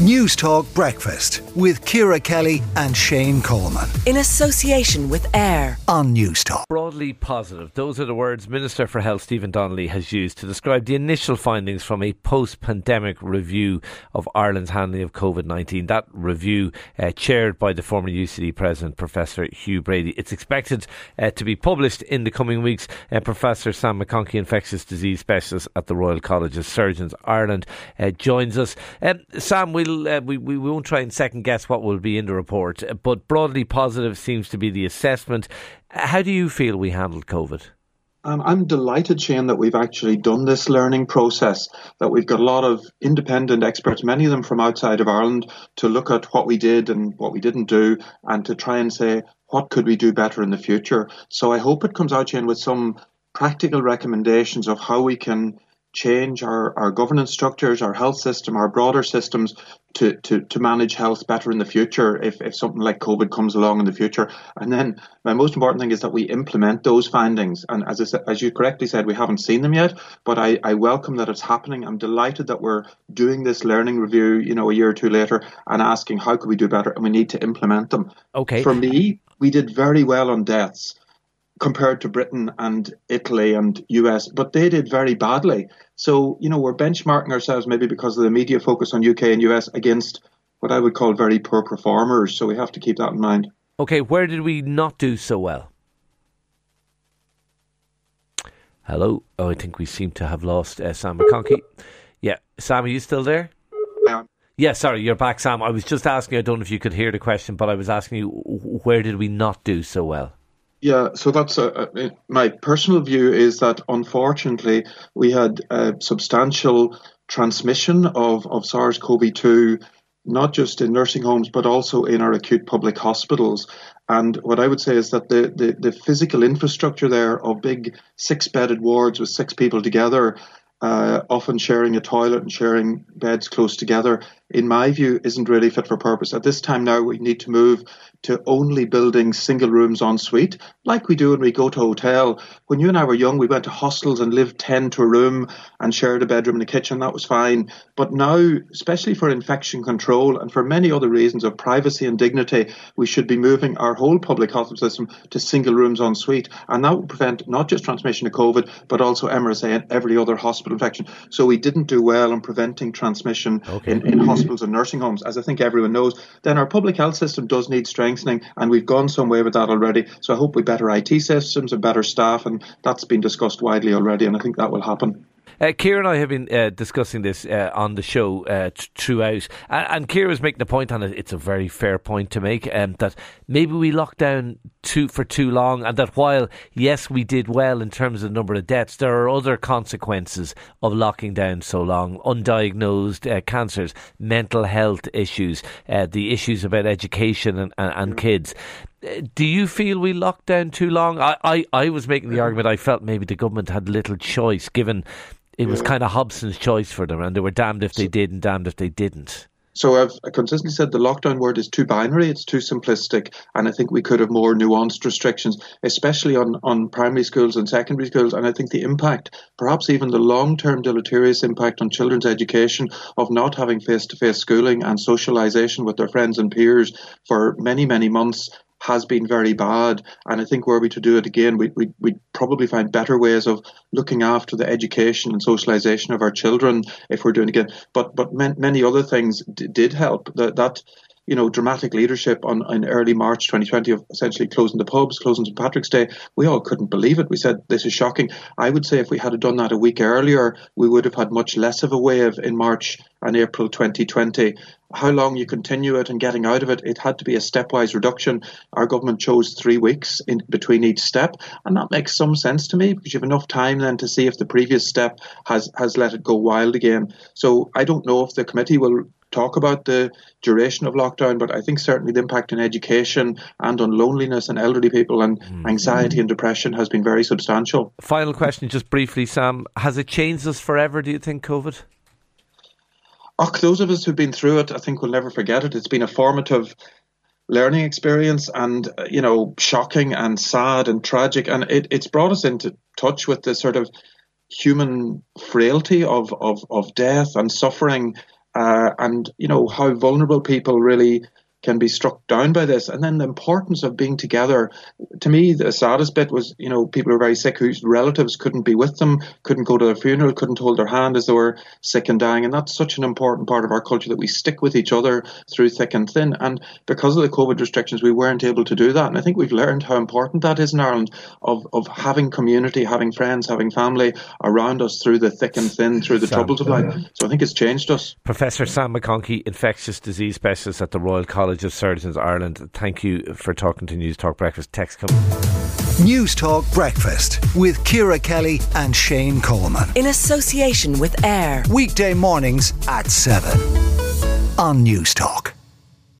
News Talk Breakfast with Ciara Kelly and Shane Coleman. In association with AIR on News Talk. Broadly positive. Those are the words Minister for Health Stephen Donnelly has used to describe the initial findings from a post pandemic review of Ireland's handling of COVID 19. That review, uh, chaired by the former UCD President, Professor Hugh Brady. It's expected uh, to be published in the coming weeks. Uh, Professor Sam McConkey, infectious disease specialist at the Royal College of Surgeons Ireland, uh, joins us. Um, Sam, we'll we'll uh, we, we won't try and second guess what will be in the report, but broadly positive seems to be the assessment. How do you feel we handled COVID? Um, I'm delighted, Shane, that we've actually done this learning process, that we've got a lot of independent experts, many of them from outside of Ireland, to look at what we did and what we didn't do and to try and say, what could we do better in the future? So I hope it comes out, Shane, with some practical recommendations of how we can change our, our governance structures, our health system, our broader systems to, to, to manage health better in the future if, if something like COVID comes along in the future. And then my most important thing is that we implement those findings. And as I as you correctly said, we haven't seen them yet, but I, I welcome that it's happening. I'm delighted that we're doing this learning review, you know, a year or two later and asking how could we do better and we need to implement them. Okay. For me, we did very well on deaths compared to Britain and Italy and US, but they did very badly. So, you know, we're benchmarking ourselves maybe because of the media focus on UK and US against what I would call very poor performers. So we have to keep that in mind. Okay, where did we not do so well? Hello. Oh, I think we seem to have lost uh, Sam McConkey. Yeah, Sam, are you still there? Yeah. Yeah, sorry, you're back, Sam. I was just asking. I don't know if you could hear the question, but I was asking you, where did we not do so well? Yeah, so that's a, a, my personal view is that unfortunately we had a substantial transmission of, of SARS CoV 2, not just in nursing homes, but also in our acute public hospitals. And what I would say is that the, the, the physical infrastructure there of big six bedded wards with six people together uh, often sharing a toilet and sharing beds close together, in my view, isn't really fit for purpose. At this time now, we need to move to only building single rooms en suite, like we do when we go to a hotel. When you and I were young, we went to hostels and lived 10 to a room and shared a bedroom and a kitchen. That was fine. But now, especially for infection control and for many other reasons of privacy and dignity, we should be moving our whole public hospital system to single rooms en suite. And that will prevent not just transmission of COVID, but also MRSA and every other hospital infection. So we didn't do well in preventing transmission okay. in, in hospitals and nursing homes, as I think everyone knows. Then our public health system does need strength strengthening, and we've gone some way with that already. So I hope we better IT systems and better staff, and that's been discussed widely already, and I think that will happen. Uh, and I have been uh, discussing this uh, on the show uh, t- throughout, and, and was making a point on it. It's a very fair point to make, um, that maybe we locked down too for too long, and that while yes we did well in terms of the number of deaths, there are other consequences of locking down so long: undiagnosed uh, cancers, mental health issues, uh, the issues about education and, and, and kids do you feel we locked down too long? I, I, I was making the argument I felt maybe the government had little choice given it was kind of Hobson's choice for them, and they were damned if they did and damned if they didn't. So I've consistently said the lockdown word is too binary, it's too simplistic, and I think we could have more nuanced restrictions, especially on, on primary schools and secondary schools. And I think the impact, perhaps even the long term deleterious impact on children's education of not having face to face schooling and socialization with their friends and peers for many, many months has been very bad. And I think were we to do it again, we, we, we'd probably find better ways of looking after the education and socialization of our children if we're doing it again. But but many other things d- did help. That, that you know, dramatic leadership on in early March 2020 of essentially closing the pubs, closing St Patrick's Day. We all couldn't believe it. We said this is shocking. I would say if we had done that a week earlier, we would have had much less of a wave in March and April 2020. How long you continue it and getting out of it, it had to be a stepwise reduction. Our government chose three weeks in between each step, and that makes some sense to me because you have enough time then to see if the previous step has has let it go wild again. So I don't know if the committee will talk about the duration of lockdown, but I think certainly the impact on education and on loneliness and elderly people and mm. anxiety and depression has been very substantial. Final question, just briefly, Sam. Has it changed us forever, do you think, COVID? Oh, those of us who've been through it, I think we'll never forget it. It's been a formative learning experience and, uh, you know, shocking and sad and tragic. And it, it's brought us into touch with the sort of human frailty of, of, of death and suffering Uh, and you know how vulnerable people really can be struck down by this. And then the importance of being together. To me, the saddest bit was, you know, people are very sick whose relatives couldn't be with them, couldn't go to their funeral, couldn't hold their hand as they were sick and dying. And that's such an important part of our culture that we stick with each other through thick and thin. And because of the COVID restrictions, we weren't able to do that. And I think we've learned how important that is in Ireland of, of having community, having friends, having family around us through the thick and thin, through the Sam, troubles of life. So I think it's changed us. Professor Sam McConkey, infectious disease specialist at the Royal College College of Surgeons Ireland. Thank you for talking to News Talk Breakfast. Text come. News Talk Breakfast with Ciara Kelly and Shane Coleman. In association with AIR. Weekday mornings at 7 on News Talk.